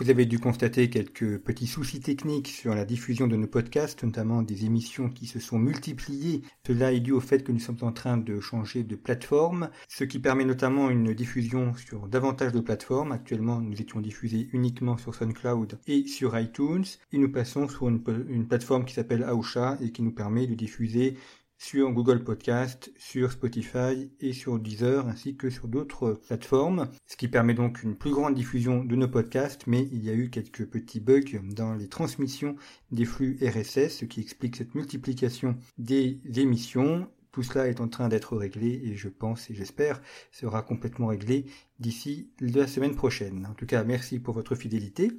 Vous avez dû constater quelques petits soucis techniques sur la diffusion de nos podcasts, notamment des émissions qui se sont multipliées. Cela est dû au fait que nous sommes en train de changer de plateforme, ce qui permet notamment une diffusion sur davantage de plateformes. Actuellement, nous étions diffusés uniquement sur SoundCloud et sur iTunes, et nous passons sur une, plateforme qui s'appelle Aosha et qui nous permet de diffuser sur Google Podcast, sur Spotify et sur Deezer ainsi que sur d'autres plateformes, ce qui permet donc une plus grande diffusion de nos podcasts, mais il y a eu quelques petits bugs dans les transmissions des flux RSS, ce qui explique cette multiplication des émissions. Tout cela est en train d'être réglé et je pense et j'espère sera complètement réglé d'ici la semaine prochaine. En tout cas, merci pour votre fidélité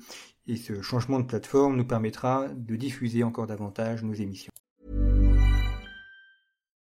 et ce changement de plateforme nous permettra de diffuser encore davantage nos émissions.